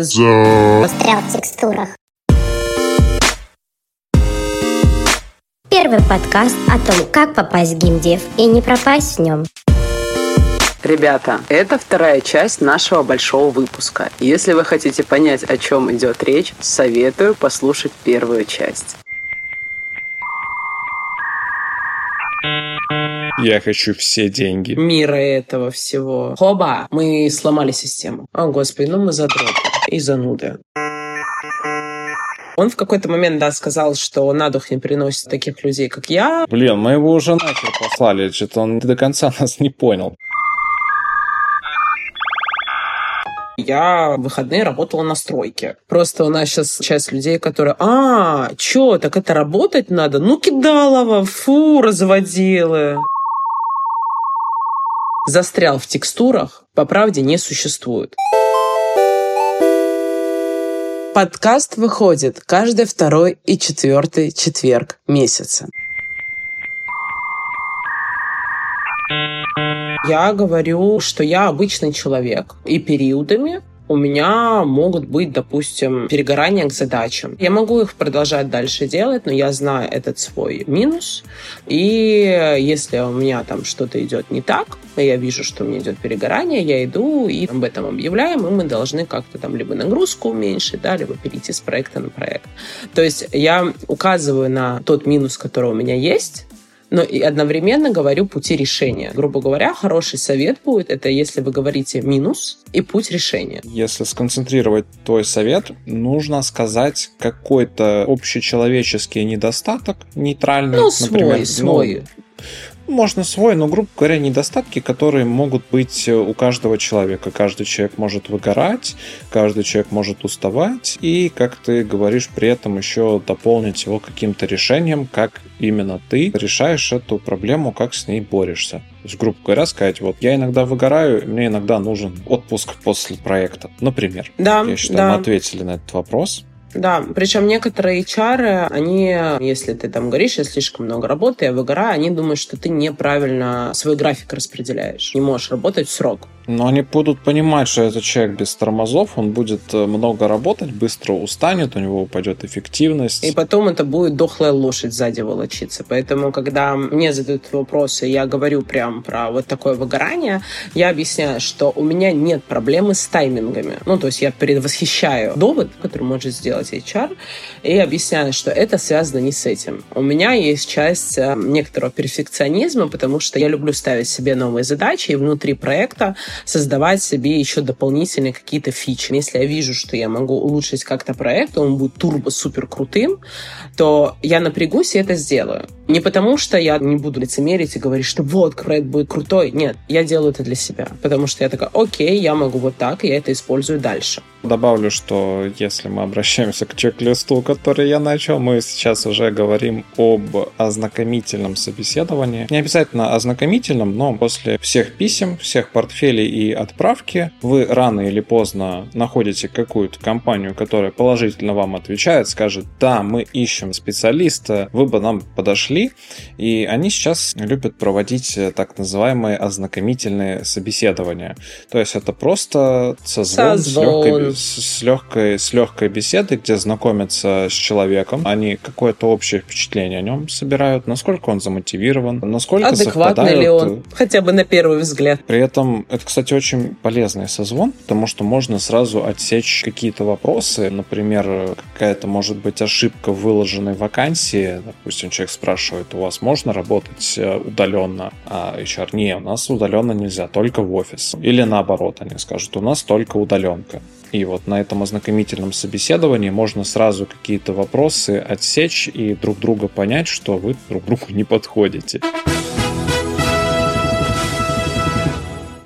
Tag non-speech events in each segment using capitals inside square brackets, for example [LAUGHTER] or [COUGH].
Застрял в текстурах. Первый подкаст о том, как попасть в геймдев и не пропасть в нем. Ребята, это вторая часть нашего большого выпуска. Если вы хотите понять, о чем идет речь, советую послушать первую часть. Я хочу все деньги. Мира этого всего. Хоба! Мы сломали систему. О, господи, ну мы задроты и зануды. Он в какой-то момент, да, сказал, что на дух не приносит таких людей, как я. Блин, мы его уже нахер послали, что-то он до конца [LAUGHS] нас не понял. Я в выходные работала на стройке. Просто у нас сейчас часть людей, которые, а, чё, так это работать надо? Ну, кидалово, фу, разводилы застрял в текстурах, по правде не существует. Подкаст выходит каждый второй и четвертый четверг месяца. Я говорю, что я обычный человек, и периодами у меня могут быть, допустим, перегорания к задачам. Я могу их продолжать дальше делать, но я знаю этот свой минус. И если у меня там что-то идет не так, я вижу, что у меня идет перегорание, я иду и об этом объявляем, и мы должны как-то там либо нагрузку уменьшить, да, либо перейти с проекта на проект. То есть я указываю на тот минус, который у меня есть, но и одновременно говорю пути решения. Грубо говоря, хороший совет будет, это если вы говорите минус и путь решения. Если сконцентрировать твой совет, нужно сказать какой-то общечеловеческий недостаток, нейтральный. Ну, например, свой, свой. Ну, можно свой, но, грубо говоря, недостатки, которые могут быть у каждого человека. Каждый человек может выгорать, каждый человек может уставать, и, как ты говоришь, при этом еще дополнить его каким-то решением, как именно ты решаешь эту проблему, как с ней борешься. То есть, грубо говоря, сказать, вот я иногда выгораю, мне иногда нужен отпуск после проекта, например. Да, я считаю, да. мы ответили на этот вопрос. Да, причем некоторые HR, они, если ты там говоришь, я слишком много работы, я выгораю, они думают, что ты неправильно свой график распределяешь. Не можешь работать в срок. Но они будут понимать, что этот человек без тормозов, он будет э, много работать, быстро устанет, у него упадет эффективность. И потом это будет дохлая лошадь сзади волочиться. Поэтому, когда мне задают вопросы, я говорю прям про вот такое выгорание, я объясняю, что у меня нет проблемы с таймингами. Ну, то есть я предвосхищаю довод, который может сделать HR, и объясняю, что это связано не с этим. У меня есть часть э, некоторого перфекционизма, потому что я люблю ставить себе новые задачи, и внутри проекта создавать себе еще дополнительные какие-то фичи. Если я вижу, что я могу улучшить как-то проект, он будет турбо-супер крутым, то я напрягусь и это сделаю. Не потому, что я не буду лицемерить и говорить, что вот, проект будет крутой. Нет, я делаю это для себя. Потому что я такая, окей, я могу вот так, и я это использую дальше. Добавлю, что если мы обращаемся к чек-листу, который я начал, мы сейчас уже говорим об ознакомительном собеседовании. Не обязательно ознакомительном, но после всех писем, всех портфелей и отправки вы рано или поздно находите какую-то компанию, которая положительно вам отвечает, скажет, да, мы ищем специалиста, вы бы нам подошли. И они сейчас любят проводить так называемые ознакомительные собеседования. То есть это просто созвон, созвон. С легкой с легкой, с легкой беседы, где знакомятся с человеком, они какое-то общее впечатление о нем собирают, насколько он замотивирован, насколько Адекватный ли он, хотя бы на первый взгляд. При этом это, кстати, очень полезный созвон, потому что можно сразу отсечь какие-то вопросы, например, какая-то может быть ошибка в выложенной вакансии, допустим, человек спрашивает, у вас можно работать э, удаленно, а HR, не, у нас удаленно нельзя, только в офис. Или наоборот, они скажут, у нас только удаленка. И вот на этом ознакомительном собеседовании можно сразу какие-то вопросы отсечь и друг друга понять, что вы друг другу не подходите.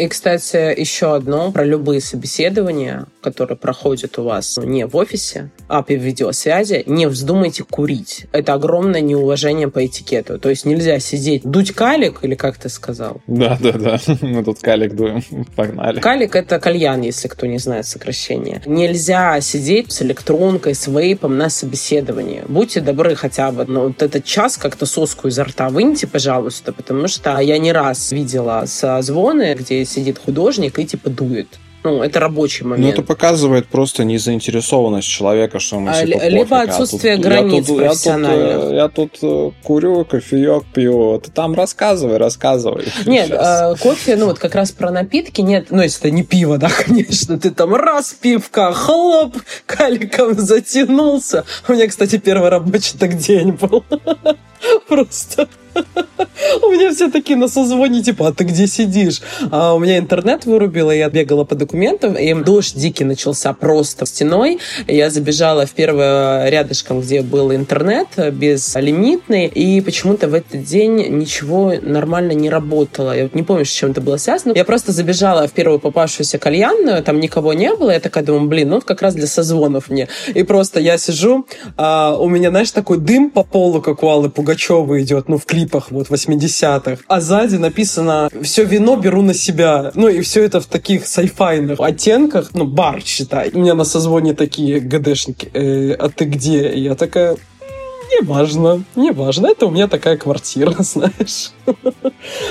И, кстати, еще одно про любые собеседования, которые проходят у вас не в офисе, а по видеосвязи. Не вздумайте курить. Это огромное неуважение по этикету. То есть нельзя сидеть, дуть калик, или как ты сказал? Да, да, да. [LAUGHS] Мы тут калик дуем. Погнали. Калик — это кальян, если кто не знает сокращение. Нельзя сидеть с электронкой, с вейпом на собеседовании. Будьте добры хотя бы, но вот этот час как-то соску изо рта выньте, пожалуйста, потому что я не раз видела созвоны, где сидит художник и типа дует. Ну, это рабочий момент. Ну, это показывает просто незаинтересованность человека, что ему А, типа, ли- либо пофиг, а отсутствие тут- границ я тут, я тут, профессиональных. э, Я тут, э, курю, кофеек пью. Ты там рассказывай, рассказывай. [LAUGHS] Нет, э, кофе, ну вот как раз про напитки, нет, ну если это не пиво, да, [LAUGHS] конечно, ты там раз пивка, хлоп, каликом затянулся. У меня, кстати, первый рабочий так день был. [LAUGHS] Просто. [LAUGHS] У меня все такие на созвоне, типа, а ты где сидишь? А у меня интернет вырубило, я бегала по документам, и дождь дикий начался просто стеной. Я забежала в первое рядышком, где был интернет, безлимитный, и почему-то в этот день ничего нормально не работало. Я вот не помню, с чем это было связано. Я просто забежала в первую попавшуюся кальянную, там никого не было, я такая думаю, блин, ну как раз для созвонов мне. И просто я сижу, а у меня, знаешь, такой дым по полу, как у Аллы Пугачевой идет, ну, в клипах вот 80-х. А сзади написано «Все вино беру на себя». Ну, и все это в таких сайфайных оттенках. Ну, бар, считай. У меня на созвоне такие ГДшники. «Э, а ты где? И я такая... Не важно, не важно. Это у меня такая квартира, [LAUGHS] знаешь.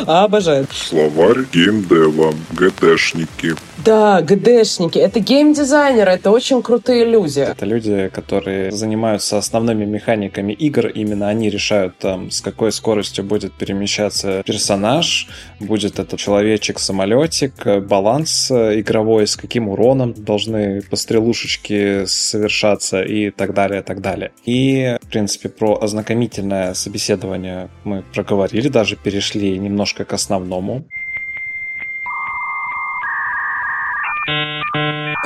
А обожаю. Словарь геймдева, ГТшники. Да, ГДшники. Это геймдизайнеры. Это очень крутые люди. Это люди, которые занимаются основными механиками игр. Именно они решают, там, с какой скоростью будет перемещаться персонаж, будет это человечек-самолетик, баланс э, игровой, с каким уроном должны пострелушечки совершаться и так далее, и так далее. И, в принципе, про ознакомительное собеседование мы проговорили, даже перешли немножко к основному.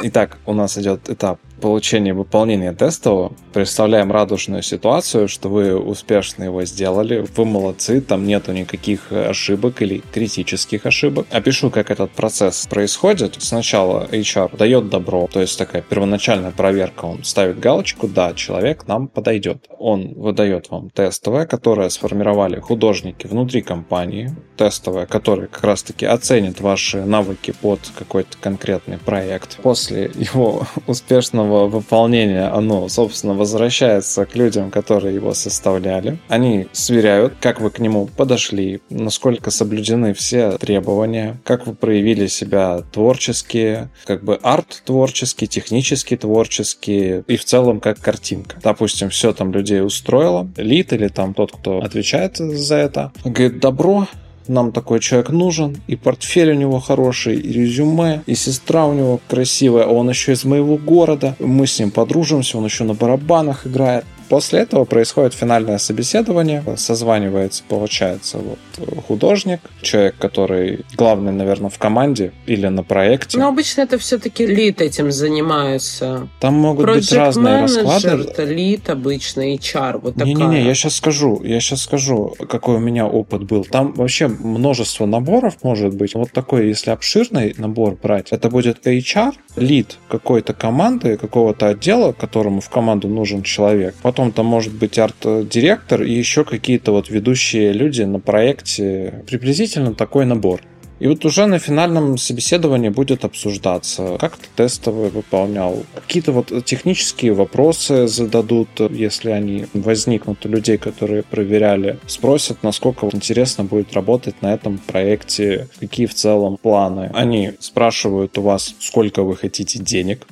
Итак, у нас идет этап получения выполнения тестового. Представляем радужную ситуацию, что вы успешно его сделали, вы молодцы, там нету никаких ошибок или критических ошибок. Опишу, как этот процесс происходит. Сначала HR дает добро, то есть такая первоначальная проверка, он ставит галочку, да, человек нам подойдет. Он выдает вам тестовое, которое сформировали художники внутри компании, тестовое, которое как раз-таки оценит ваши навыки под какой-то конкретный проект. После его [LAUGHS] успешного выполнения оно, собственно, возвращается к людям, которые его составляли. Они сверяют, как вы к нему подошли, насколько соблюдены все требования, как вы проявили себя творчески, как бы арт творческий, технически творческий и в целом как картинка. Допустим, все там людей устроило, лид или там тот, кто отвечает за это, говорит, добро, нам такой человек нужен, и портфель у него хороший, и резюме, и сестра у него красивая, а он еще из моего города, мы с ним подружимся, он еще на барабанах играет. После этого происходит финальное собеседование, созванивается, получается, вот художник, человек, который главный, наверное, в команде или на проекте. Но обычно это все-таки лид этим занимаются. Там могут быть Project разные менеджер, расклады. это лид обычно, HR, вот такая. Не-не-не, я сейчас скажу, я сейчас скажу, какой у меня опыт был. Там вообще множество наборов может быть. Вот такой, если обширный набор брать, это будет HR, лид какой-то команды, какого-то отдела, которому в команду нужен человек. Потом там может быть арт-директор и еще какие-то вот ведущие люди на проекте. Приблизительно такой набор. И вот уже на финальном собеседовании будет обсуждаться, как ты тестовый выполнял. Какие-то вот технические вопросы зададут, если они возникнут у людей, которые проверяли. Спросят, насколько интересно будет работать на этом проекте, какие в целом планы. Они спрашивают у вас, сколько вы хотите денег.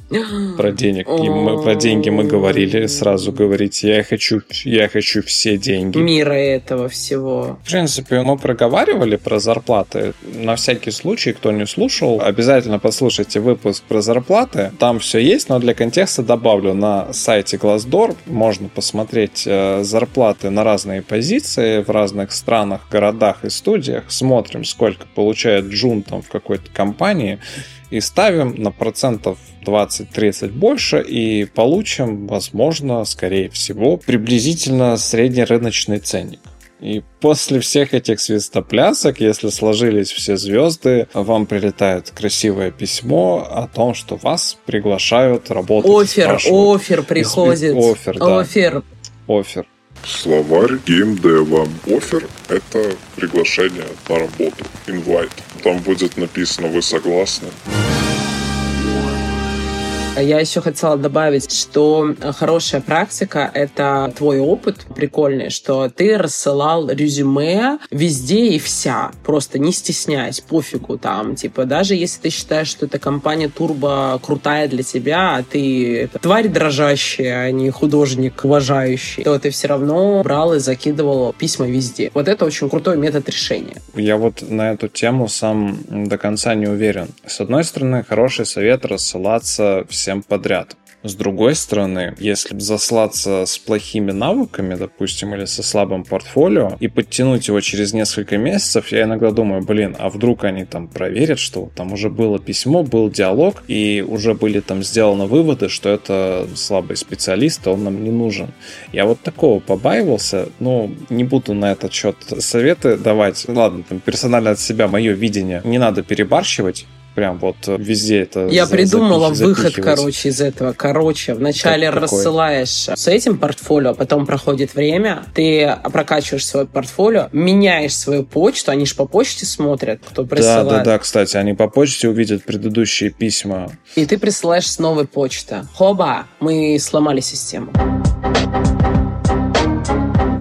Про денег. И мы, про деньги мы говорили. Сразу говорите, я хочу, я хочу все деньги. Мира этого всего. В принципе, мы проговаривали про зарплаты. На всякий случай, кто не слушал, обязательно послушайте выпуск про зарплаты. Там все есть, но для контекста добавлю. На сайте Glassdoor можно посмотреть э, зарплаты на разные позиции в разных странах, городах и студиях. Смотрим, сколько получает Джун там в какой-то компании и ставим на процентов 20-30 больше и получим, возможно, скорее всего, приблизительно среднерыночный ценник. И после всех этих свистоплясок, если сложились все звезды, вам прилетает красивое письмо о том, что вас приглашают работать. Офер, офер приходит. Офер, да. Офер. Офер. Словарь геймдева. Офер – это приглашение на работу. Инвайт. Там будет написано «Вы согласны?» Я еще хотела добавить, что хорошая практика — это твой опыт прикольный, что ты рассылал резюме везде и вся, просто не стесняясь, пофигу там, типа, даже если ты считаешь, что эта компания Турбо крутая для тебя, а ты это, тварь дрожащая, а не художник уважающий, то ты все равно брал и закидывал письма везде. Вот это очень крутой метод решения. Я вот на эту тему сам до конца не уверен. С одной стороны, хороший совет рассылаться всем подряд. С другой стороны, если заслаться с плохими навыками, допустим, или со слабым портфолио, и подтянуть его через несколько месяцев, я иногда думаю, блин, а вдруг они там проверят, что там уже было письмо, был диалог, и уже были там сделаны выводы, что это слабый специалист, он нам не нужен. Я вот такого побаивался, но не буду на этот счет советы давать. Ладно, там персонально от себя мое видение. Не надо перебарщивать, прям вот э, везде это Я за, придумала выход, короче, из этого. Короче, вначале как рассылаешь с этим портфолио, а потом проходит время, ты прокачиваешь свое портфолио, меняешь свою почту, они же по почте смотрят, кто присылает. Да, да, да, кстати, они по почте увидят предыдущие письма. И ты присылаешь с новой почты. Хоба, мы сломали систему.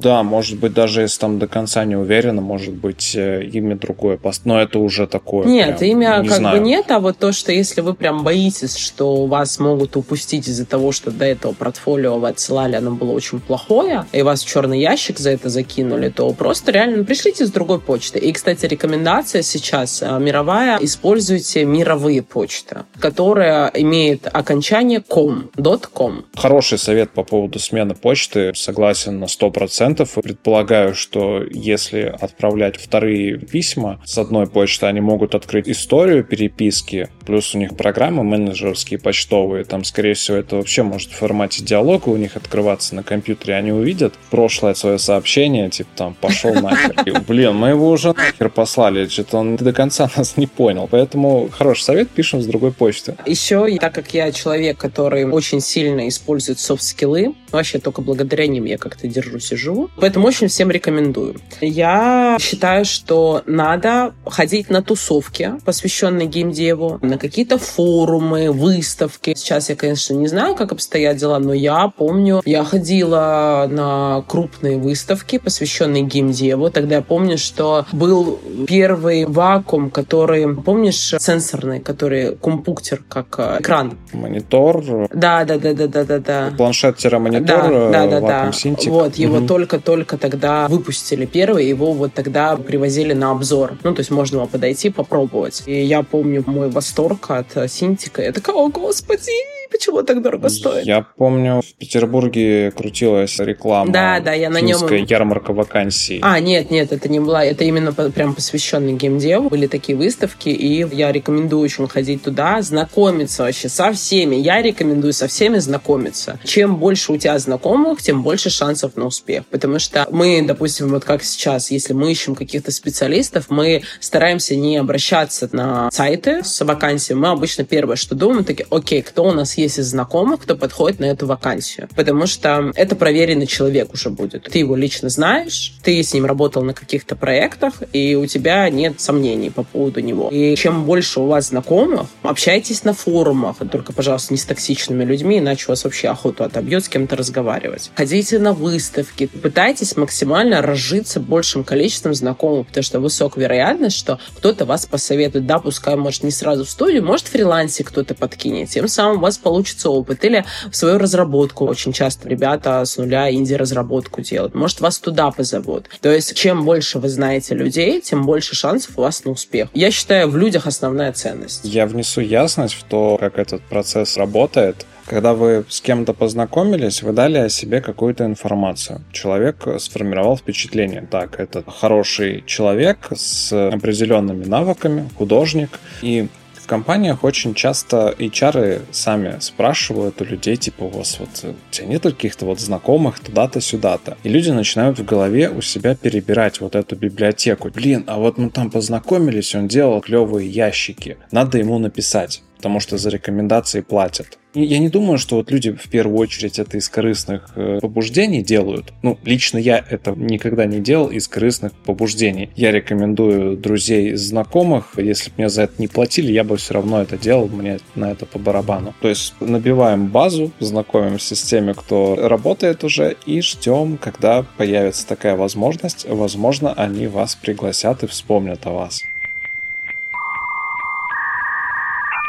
Да, может быть, даже если там до конца не уверена, может быть, э, имя другое пост. Но это уже такое. Нет, прям, имя не как знаю. бы нет, а вот то, что если вы прям боитесь, что вас могут упустить из-за того, что до этого портфолио вы отсылали, оно было очень плохое, и вас в черный ящик за это закинули, то просто реально пришлите с другой почты. И, кстати, рекомендация сейчас э, мировая, используйте мировые почты, которая имеет окончание com, .com. Хороший совет по поводу смены почты, согласен на 100%. Предполагаю, что если отправлять вторые письма с одной почты, они могут открыть историю переписки, плюс у них программы менеджерские почтовые, там, скорее всего, это вообще может в формате диалога у них открываться на компьютере, они увидят прошлое свое сообщение, типа там, пошел нахер. И, блин, мы его уже нахер послали, что-то он до конца [LAUGHS] нас не понял. Поэтому хороший совет пишем с другой почты. Еще, так как я человек, который очень сильно использует софт-скиллы, вообще только благодаря ним я как-то держусь и живу, Поэтому очень всем рекомендую. Я считаю, что надо ходить на тусовки, посвященные геймдеву, на какие-то форумы, выставки. Сейчас я, конечно, не знаю, как обстоят дела, но я помню, я ходила на крупные выставки, посвященные геймдеву. Тогда я помню, что был первый вакуум, который, помнишь, сенсорный, который компуктер, как э, экран. Монитор. Да, да, да, да, да, да, да. Планшет-монитор. Да, да, да, да. Вот, его угу. только только тогда выпустили первый, его вот тогда привозили на обзор. Ну, то есть можно было подойти, попробовать. И я помню мой восторг от Синтика. Я такая, о, господи, почему так дорого стоит? Я помню, в Петербурге крутилась реклама. Да, да, я на нем... ярмарка вакансий. А, нет, нет, это не была, это именно прям посвященный геймдеву. Были такие выставки, и я рекомендую очень ходить туда, знакомиться вообще со всеми. Я рекомендую со всеми знакомиться. Чем больше у тебя знакомых, тем больше шансов на успех. Потому что мы, допустим, вот как сейчас, если мы ищем каких-то специалистов, мы стараемся не обращаться на сайты с вакансией. Мы обычно первое, что думаем, такие, окей, кто у нас есть из знакомых, кто подходит на эту вакансию. Потому что это проверенный человек уже будет. Ты его лично знаешь, ты с ним работал на каких-то проектах, и у тебя нет сомнений по поводу него. И чем больше у вас знакомых, общайтесь на форумах, только, пожалуйста, не с токсичными людьми, иначе у вас вообще охоту отобьет с кем-то разговаривать. Ходите на выставки, пытайтесь максимально разжиться большим количеством знакомых, потому что высокая вероятность, что кто-то вас посоветует, да, пускай, может, не сразу в студию, может, в фрилансе кто-то подкинет, тем самым у вас получится опыт. Или в свою разработку. Очень часто ребята с нуля инди-разработку делают. Может, вас туда позовут. То есть, чем больше вы знаете людей, тем больше шансов у вас на успех. Я считаю, в людях основная ценность. Я внесу ясность в то, как этот процесс работает. Когда вы с кем-то познакомились, вы дали о себе какую-то информацию. Человек сформировал впечатление. Так, это хороший человек с определенными навыками, художник. И в компаниях очень часто HR сами спрашивают у людей, типа, у вас вот, у тебя нет каких-то вот знакомых туда-то, сюда-то. И люди начинают в голове у себя перебирать вот эту библиотеку. Блин, а вот мы там познакомились, он делал клевые ящики. Надо ему написать потому что за рекомендации платят. Я не думаю, что вот люди в первую очередь это из корыстных э, побуждений делают. Ну, лично я это никогда не делал из корыстных побуждений. Я рекомендую друзей, знакомых. Если бы мне за это не платили, я бы все равно это делал. Мне на это по барабану. То есть набиваем базу, знакомимся с теми, кто работает уже, и ждем, когда появится такая возможность. Возможно, они вас пригласят и вспомнят о вас.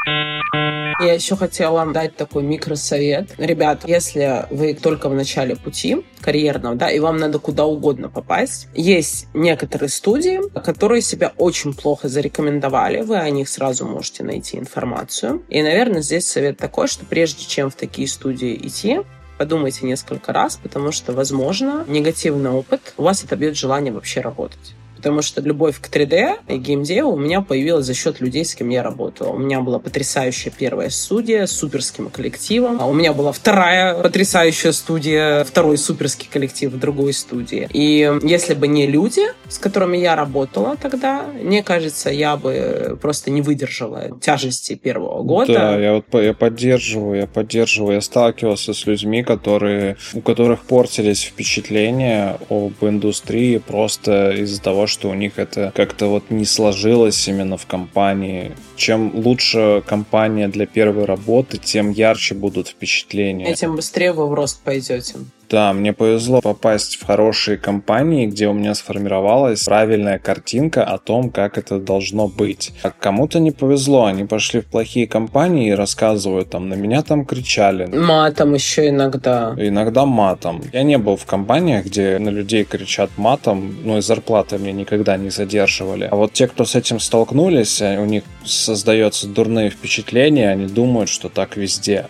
Я еще хотела вам дать такой микросовет. Ребят, если вы только в начале пути карьерного, да, и вам надо куда угодно попасть, есть некоторые студии, которые себя очень плохо зарекомендовали, вы о них сразу можете найти информацию. И, наверное, здесь совет такой, что прежде чем в такие студии идти, подумайте несколько раз, потому что, возможно, негативный опыт у вас отобьет желание вообще работать потому что любовь к 3D и геймдеву у меня появилась за счет людей, с кем я работала. У меня была потрясающая первая студия с суперским коллективом, а у меня была вторая потрясающая студия, второй суперский коллектив в другой студии. И если бы не люди, с которыми я работала тогда, мне кажется, я бы просто не выдержала тяжести первого года. Да, я вот я поддерживаю, я поддерживаю. Я сталкивался с людьми, которые, у которых портились впечатления об индустрии просто из-за того, что у них это как-то вот не сложилось именно в компании. Чем лучше компания для первой работы, тем ярче будут впечатления. И тем быстрее вы в рост пойдете. Да, мне повезло попасть в хорошие компании, где у меня сформировалась правильная картинка о том, как это должно быть. А кому-то не повезло, они пошли в плохие компании и рассказывают там, на меня там кричали. Матом еще иногда. Иногда матом. Я не был в компаниях, где на людей кричат матом, ну и зарплаты мне никогда не задерживали. А вот те, кто с этим столкнулись, э, у них создается дурные впечатления, они думают, что так везде.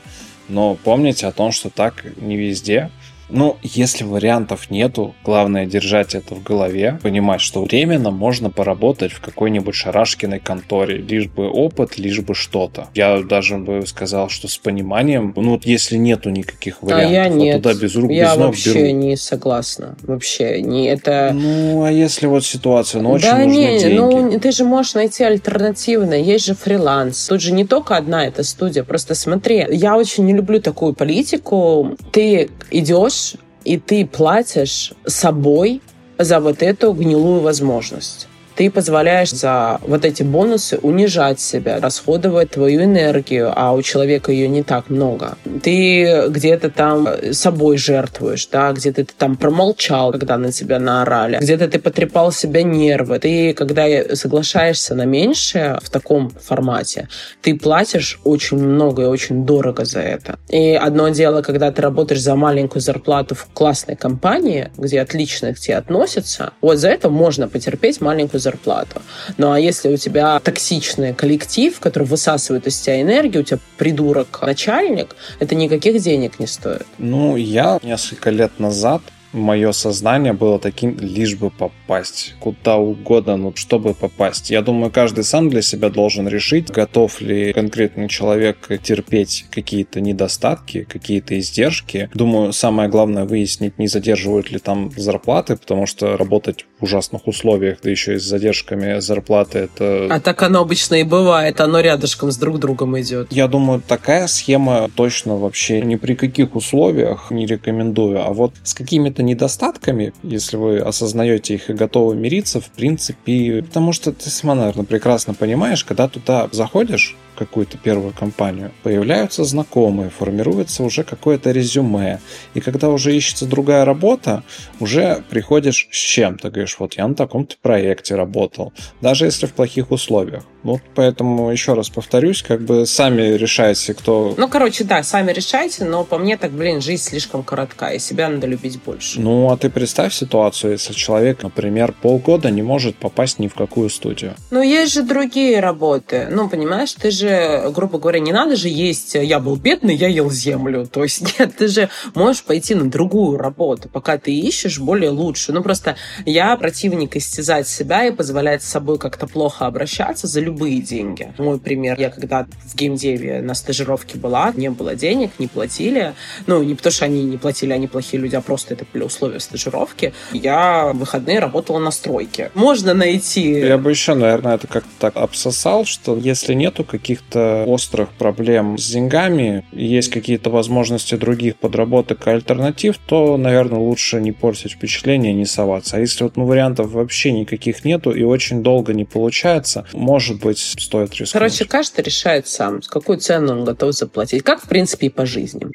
Но помните о том, что так не везде. Ну, если вариантов нету, главное держать это в голове, понимать, что временно можно поработать в какой-нибудь шарашкиной конторе, лишь бы опыт, лишь бы что-то. Я даже бы сказал, что с пониманием, ну вот если нету никаких вариантов, а я нет. Вот туда без рук, я без ног вообще беру. не согласна. Вообще не это. Ну, а если вот ситуация, ну очень да нужны не, деньги. ну ты же можешь найти альтернативное. Есть же фриланс. Тут же не только одна эта студия. Просто смотри, я очень не люблю такую политику. Ты идешь и ты платишь собой за вот эту гнилую возможность ты позволяешь за вот эти бонусы унижать себя, расходовать твою энергию, а у человека ее не так много. Ты где-то там собой жертвуешь, да, где-то ты там промолчал, когда на тебя наорали, где-то ты потрепал себя нервы. Ты, когда соглашаешься на меньшее в таком формате, ты платишь очень много и очень дорого за это. И одно дело, когда ты работаешь за маленькую зарплату в классной компании, где отлично к тебе относятся, вот за это можно потерпеть маленькую зарплату. Ну а если у тебя токсичный коллектив, который высасывает из тебя энергию, у тебя придурок начальник, это никаких денег не стоит. Ну, я несколько лет назад мое сознание было таким, лишь бы попасть куда угодно, ну, чтобы попасть. Я думаю, каждый сам для себя должен решить, готов ли конкретный человек терпеть какие-то недостатки, какие-то издержки. Думаю, самое главное выяснить, не задерживают ли там зарплаты, потому что работать ужасных условиях, да еще и с задержками зарплаты, это... А так оно обычно и бывает, оно рядышком с друг другом идет. Я думаю, такая схема точно вообще ни при каких условиях не рекомендую. А вот с какими-то недостатками, если вы осознаете их и готовы мириться, в принципе, потому что ты сама, наверное, прекрасно понимаешь, когда туда заходишь, какую-то первую компанию, появляются знакомые, формируется уже какое-то резюме. И когда уже ищется другая работа, уже приходишь с чем-то, говоришь, вот я на таком-то проекте работал, даже если в плохих условиях. Вот поэтому еще раз повторюсь, как бы сами решайте, кто... Ну, короче, да, сами решайте, но по мне так, блин, жизнь слишком коротка, и себя надо любить больше. Ну, а ты представь ситуацию, если человек, например, полгода не может попасть ни в какую студию. Ну, есть же другие работы. Ну, понимаешь, ты же, грубо говоря, не надо же есть «я был бедный, я ел землю». То есть, [LAUGHS] нет, ты же можешь пойти на другую работу, пока ты ищешь более лучшую. Ну, просто я противник истязать себя и позволять с собой как-то плохо обращаться за любую любые деньги. Мой пример, я когда в геймдеве на стажировке была, не было денег, не платили. Ну, не потому что они не платили, они плохие люди, а просто это были условия стажировки. Я в выходные работала на стройке. Можно найти... Я бы еще, наверное, это как-то так обсосал, что если нету каких-то острых проблем с деньгами, есть какие-то возможности других подработок и альтернатив, то, наверное, лучше не портить впечатление, не соваться. А если вот ну, вариантов вообще никаких нету и очень долго не получается, может быть, стоит рискнуть. Короче, каждый решает сам, с какую цену он готов заплатить. Как, в принципе, и по жизни.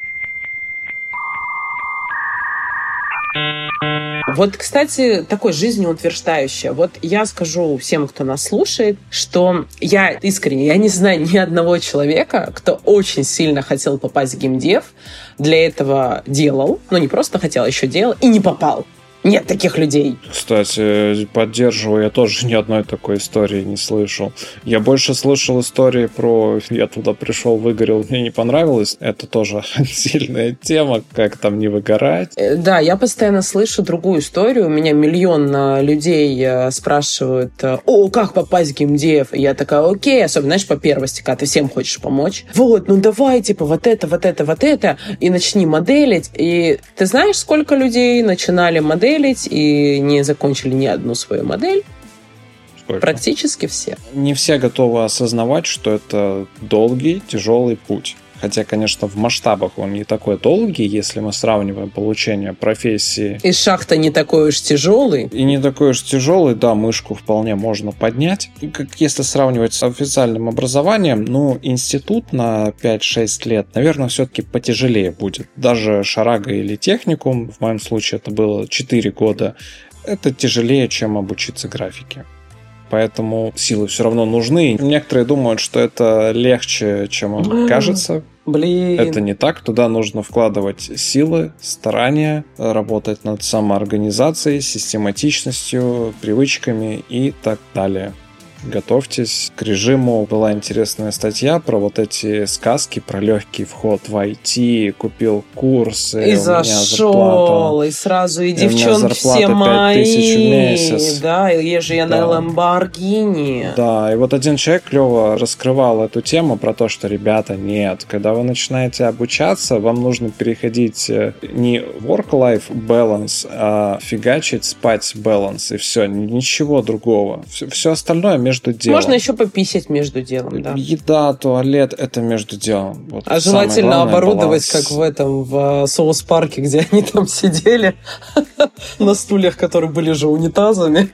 Вот, кстати, такое жизнеутверждающее. Вот я скажу всем, кто нас слушает, что я искренне, я не знаю ни одного человека, кто очень сильно хотел попасть в геймдев, для этого делал, но не просто хотел, а еще делал, и не попал. Нет таких людей. Кстати, поддерживаю, я тоже ни одной такой истории не слышал. Я больше слышал истории про «я туда пришел, выгорел, мне не понравилось». Это тоже [LAUGHS] сильная тема, как там не выгорать. Э, да, я постоянно слышу другую историю. У меня миллион э, людей э, спрашивают, о, как попасть в геймдев? И я такая, окей, особенно, знаешь, по первости, когда ты всем хочешь помочь. Вот, ну давай, типа, вот это, вот это, вот это, и начни моделить. И ты знаешь, сколько людей начинали моделить моделить и не закончили ни одну свою модель. Сколько? Практически все. Не все готовы осознавать, что это долгий, тяжелый путь. Хотя, конечно, в масштабах он не такой долгий, если мы сравниваем получение профессии. И шахта не такой уж тяжелый. И не такой уж тяжелый, да, мышку вполне можно поднять. И как если сравнивать с официальным образованием, ну, институт на 5-6 лет, наверное, все-таки потяжелее будет. Даже шарага или техникум, в моем случае это было 4 года, это тяжелее, чем обучиться графике поэтому силы все равно нужны. Некоторые думают, что это легче, чем он кажется. Блин. Это не так. Туда нужно вкладывать силы, старания, работать над самоорганизацией, систематичностью, привычками и так далее готовьтесь к режиму. Была интересная статья про вот эти сказки, про легкий вход в IT, купил курс. И, и зашел, и сразу, и, и девчонки все мои. в месяц. Да, и же я да. на Ламборгини. Да, и вот один человек клево раскрывал эту тему про то, что, ребята, нет, когда вы начинаете обучаться, вам нужно переходить э, не work-life balance, а фигачить спать balance, и все, ничего другого. Все, все остальное между делом. Можно еще пописать между делом, да. Еда, туалет — это между делом. Вот а желательно главное, оборудовать, баланс. как в этом, в соус-парке, где [LAUGHS] они там сидели [LAUGHS] на стульях, которые были же унитазами.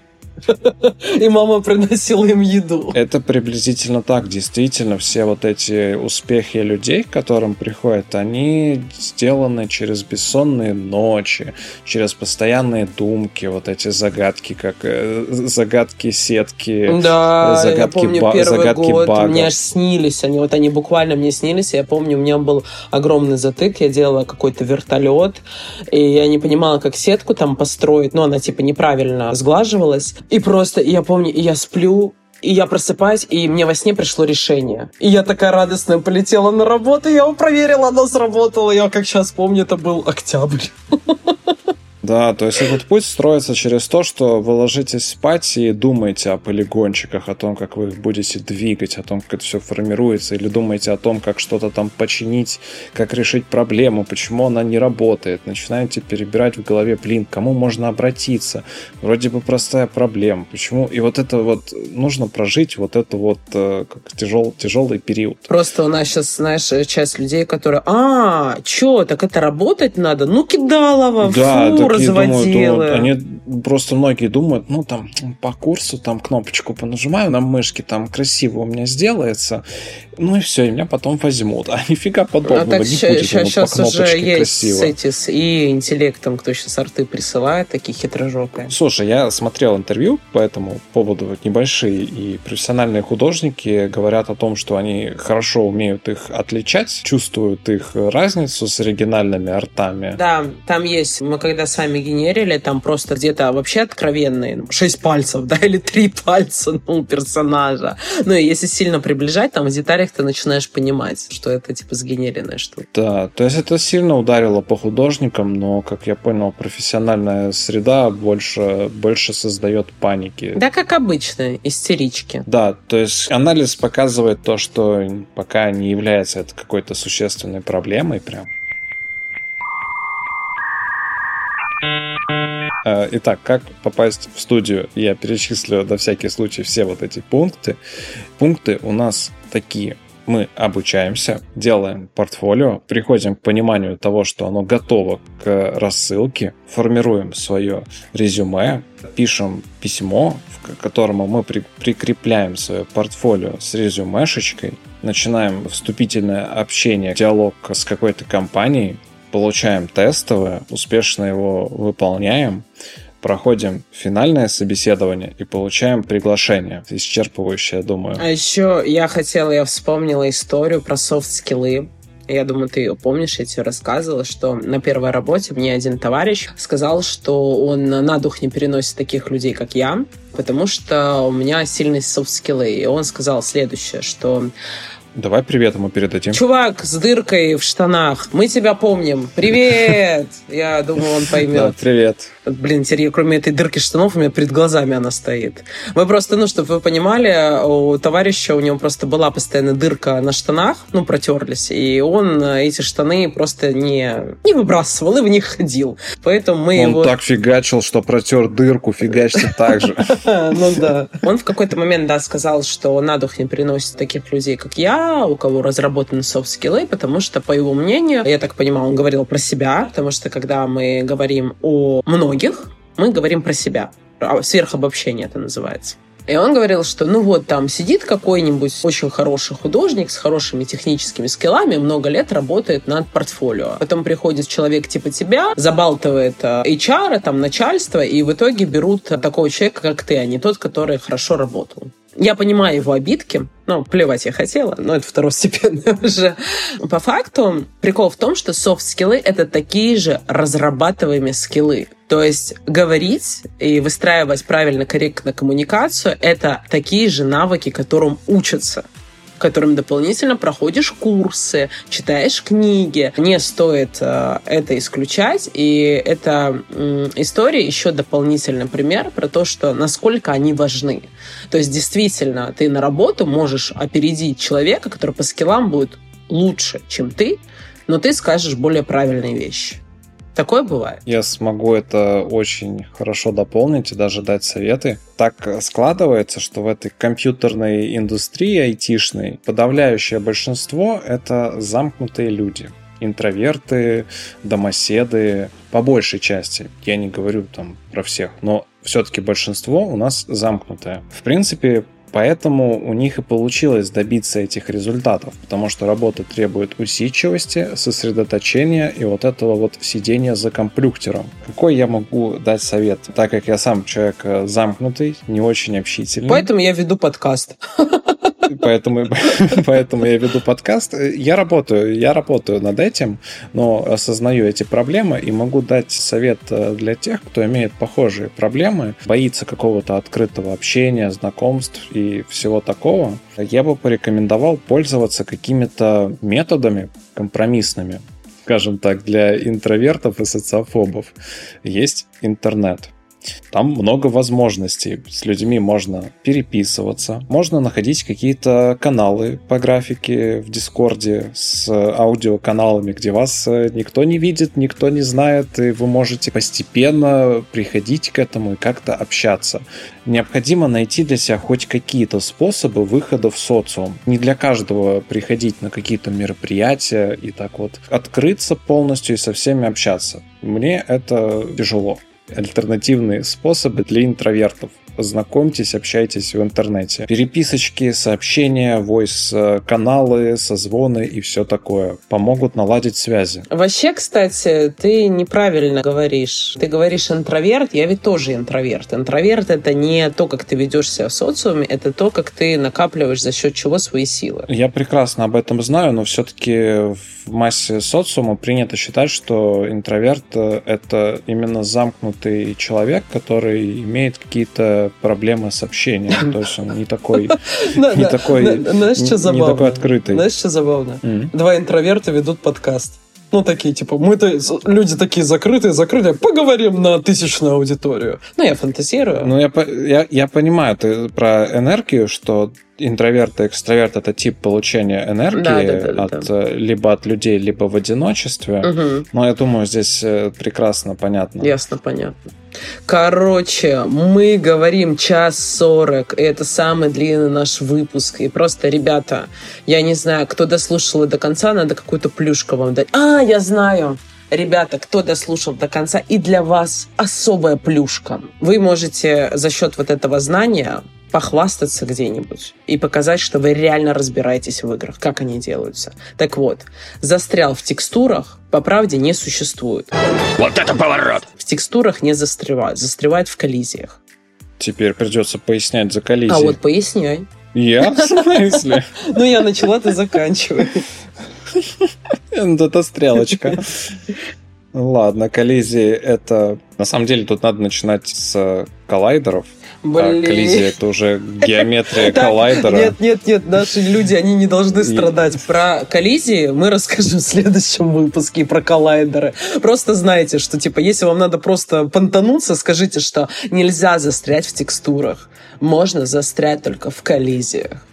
И мама приносила им еду. Это приблизительно так. Действительно, все вот эти успехи людей, к которым приходят, они сделаны через бессонные ночи, через постоянные думки, вот эти загадки, как э, загадки сетки, да, загадки, я помню, ба- первый загадки год багов. мне аж снились. Они вот они буквально мне снились. Я помню, у меня был огромный затык, я делала какой-то вертолет, и я не понимала, как сетку там построить. Но она типа неправильно сглаживалась. И просто, я помню, я сплю, и я просыпаюсь, и мне во сне пришло решение. И я такая радостная полетела на работу, я его проверила, оно сработало. Я как сейчас помню, это был октябрь. [LAUGHS] Да, то есть этот путь строится через то, что вы ложитесь спать и думаете о полигончиках, о том, как вы их будете двигать, о том, как это все формируется, или думаете о том, как что-то там починить, как решить проблему, почему она не работает. Начинаете перебирать в голове, блин, кому можно обратиться? Вроде бы простая проблема. Почему? И вот это вот нужно прожить вот это вот э, как тяжел, тяжелый период. Просто у нас сейчас, знаешь, часть людей, которые, а, что, так это работать надо? Ну, кидалово, да, фу, такие думают, они просто многие думают, ну там по курсу там кнопочку понажимаю на мышке, там красиво у меня сделается, ну и все, и меня потом возьмут. А нифига подобного а так не ща, будет. Ща, сейчас уже есть красиво. с, эти, с и интеллектом, кто сейчас арты присылает, такие хитрожопые. Слушай, я смотрел интервью по этому поводу, вот небольшие, и профессиональные художники говорят о том, что они хорошо умеют их отличать, чувствуют их разницу с оригинальными артами. Да, там есть, мы когда с вами генерили, там просто где-то вообще откровенные, шесть пальцев, [LAUGHS] да, или три пальца, ну, персонажа. Ну, и если сильно приближать, там в деталях ты начинаешь понимать, что это типа сгенеренная штука. Да, то есть это сильно ударило по художникам, но, как я понял, профессиональная среда больше, больше создает паники. Да, как обычно, истерички. Да, то есть анализ показывает то, что пока не является это какой-то существенной проблемой прям. Э, итак, как попасть в студию? Я перечислю на всякий случай все вот эти пункты. Пункты у нас такие. Мы обучаемся, делаем портфолио, приходим к пониманию того, что оно готово к рассылке, формируем свое резюме, пишем письмо, к которому мы при, прикрепляем свое портфолио с резюмешечкой, начинаем вступительное общение, диалог с какой-то компанией, получаем тестовое, успешно его выполняем, проходим финальное собеседование и получаем приглашение. Исчерпывающее, думаю. А еще я хотела, я вспомнила историю про софт-скиллы. Я думаю, ты ее помнишь, я тебе рассказывала, что на первой работе мне один товарищ сказал, что он на дух не переносит таких людей, как я, потому что у меня сильные софт-скиллы. И он сказал следующее, что Давай привет ему передадим. Чувак с дыркой в штанах, мы тебя помним. Привет! [LAUGHS] Я думаю, он поймет. Да, привет. Блин, теперь, кроме этой дырки штанов, у меня перед глазами она стоит. Мы просто, ну, чтобы вы понимали, у товарища, у него просто была постоянно дырка на штанах, ну, протерлись, и он эти штаны просто не, не выбрасывал и в них ходил. Поэтому мы он его... Так фигачил, что протер дырку, фигачьте так же. [LAUGHS] Ну да. Он в какой-то момент, да, сказал, что на дух не переносит таких людей, как я, у кого разработаны софт-скиллы, потому что, по его мнению, я так понимаю, он говорил про себя, потому что когда мы говорим о многих, мы говорим про себя. Сверхобобщение это называется. И он говорил, что ну вот там сидит какой-нибудь очень хороший художник с хорошими техническими скиллами, много лет работает над портфолио. Потом приходит человек типа тебя, забалтывает э, HR, там начальство, и в итоге берут такого человека, как ты, а не тот, который хорошо работал. Я понимаю его обидки, ну, плевать я хотела, но это второстепенно [LAUGHS] уже. По факту, прикол в том, что софт-скиллы — это такие же разрабатываемые скиллы. То есть говорить и выстраивать правильно, корректно коммуникацию — это такие же навыки, которым учатся которым дополнительно проходишь курсы, читаешь книги. Не стоит э, это исключать. И эта история еще дополнительный пример про то, что насколько они важны. То есть действительно ты на работу можешь опередить человека, который по скиллам будет лучше, чем ты, но ты скажешь более правильные вещи. Такое бывает. Я смогу это очень хорошо дополнить и даже дать советы. Так складывается, что в этой компьютерной индустрии айтишной подавляющее большинство — это замкнутые люди интроверты, домоседы, по большей части. Я не говорю там про всех, но все-таки большинство у нас замкнутое. В принципе, Поэтому у них и получилось добиться этих результатов, потому что работа требует усидчивости, сосредоточения и вот этого вот сидения за компьютером. Какой я могу дать совет? Так как я сам человек э, замкнутый, не очень общительный. Поэтому я веду подкаст. [LAUGHS] Поэтому, [LAUGHS] поэтому я веду подкаст. Я работаю, я работаю над этим, но осознаю эти проблемы и могу дать совет э, для тех, кто имеет похожие проблемы, боится какого-то открытого общения, знакомств и всего такого. Я бы порекомендовал пользоваться какими-то методами компромиссными, скажем так, для интровертов и социофобов. Есть интернет. Там много возможностей. С людьми можно переписываться, можно находить какие-то каналы по графике в Дискорде с аудиоканалами, где вас э, никто не видит, никто не знает, и вы можете постепенно приходить к этому и как-то общаться. Необходимо найти для себя хоть какие-то способы выхода в социум. Не для каждого приходить на какие-то мероприятия и так вот открыться полностью и со всеми общаться. Мне это тяжело альтернативные способы для интровертов. Знакомьтесь, общайтесь в интернете. Переписочки, сообщения, войс-каналы, созвоны и все такое помогут наладить связи. Вообще, кстати, ты неправильно говоришь. Ты говоришь интроверт, я ведь тоже интроверт. Интроверт — это не то, как ты ведешь себя в социуме, это то, как ты накапливаешь за счет чего свои силы. Я прекрасно об этом знаю, но все-таки в массе социума принято считать, что интроверт — это именно замкнутый человек, который имеет какие-то проблемы с общением. То есть он не такой, [LAUGHS] не такой, Знаешь, что забавно? не такой открытый. Знаешь, что забавно? Два интроверта ведут подкаст. Ну, такие, типа, мы-то люди такие закрытые, закрытые, поговорим на тысячную аудиторию. Ну, я фантазирую. Ну, я, я, я понимаю, ты про энергию, что интроверт и экстраверт это тип получения энергии да, да, да, от да. Э, либо от людей, либо в одиночестве. Угу. Но я думаю, здесь э, прекрасно понятно. Ясно, понятно. Короче, мы говорим час сорок, и это самый длинный наш выпуск. И просто, ребята, я не знаю, кто дослушал до конца, надо какую-то плюшку вам дать. А, я знаю! Ребята, кто дослушал до конца, и для вас особая плюшка. Вы можете за счет вот этого знания похвастаться где-нибудь и показать, что вы реально разбираетесь в играх, как они делаются. Так вот, застрял в текстурах, по правде, не существует. Вот это поворот! В текстурах не застревает, застревает в коллизиях. Теперь придется пояснять за коллизией. А вот поясняй. Я? [LAUGHS] В смысле? Ну, я начала, ты заканчивай. Это стрелочка. Ладно, коллизии это... На самом деле тут надо начинать с коллайдеров. Блин. А коллизия это уже геометрия [LAUGHS] коллайдера. Нет, нет, нет, наши люди, они не должны страдать. Про коллизии мы расскажем в следующем выпуске про коллайдеры. Просто знайте, что типа, если вам надо просто понтануться, скажите, что нельзя застрять в текстурах. Можно застрять только в коллизиях.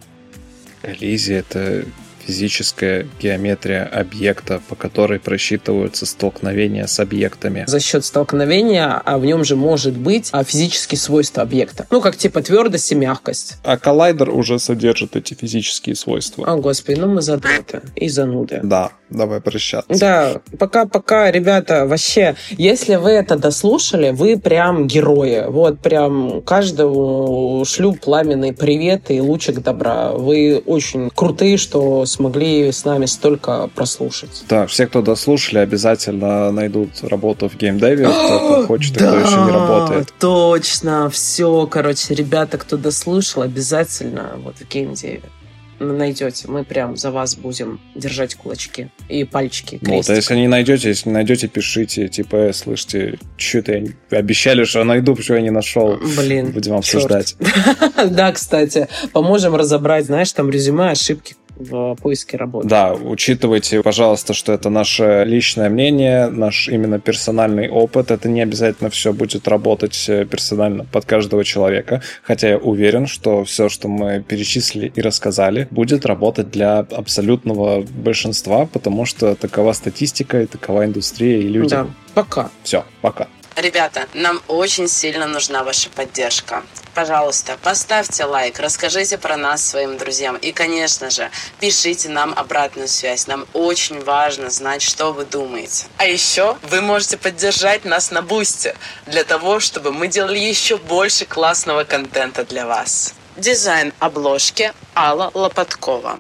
Коллизия это физическая геометрия объекта, по которой просчитываются столкновения с объектами. За счет столкновения а в нем же может быть а, физические свойства объекта. Ну, как типа твердость и мягкость. А коллайдер уже содержит эти физические свойства. О, господи, ну мы задроты и зануды. Да, давай прощаться. Да, пока-пока, ребята, вообще, если вы это дослушали, вы прям герои. Вот прям каждому шлю пламенный привет и лучик добра. Вы очень крутые, что смогли с нами столько прослушать. Да, все, кто дослушали, обязательно найдут работу в геймдеве, кто [GASPS] хочет, да, кто еще не работает. Точно, все, короче, ребята, кто дослушал, обязательно вот в геймдеве найдете, мы прям за вас будем держать кулачки и пальчики. Крестик. Вот, а если не найдете, если не найдете, пишите, типа, э, слышите, что-то обещали, что найду, почему я не нашел. Блин, Будем обсуждать. [LAUGHS] Да, кстати, поможем разобрать, знаешь, там резюме, ошибки, в поиске работы. Да, учитывайте, пожалуйста, что это наше личное мнение, наш именно персональный опыт. Это не обязательно все будет работать э, персонально под каждого человека. Хотя я уверен, что все, что мы перечислили и рассказали, будет работать для абсолютного большинства, потому что такова статистика и такова индустрия и люди. Да, пока. Все, пока. Ребята, нам очень сильно нужна ваша поддержка. Пожалуйста, поставьте лайк, расскажите про нас своим друзьям. И, конечно же, пишите нам обратную связь. Нам очень важно знать, что вы думаете. А еще вы можете поддержать нас на Бусте для того, чтобы мы делали еще больше классного контента для вас. Дизайн обложки Алла Лопаткова.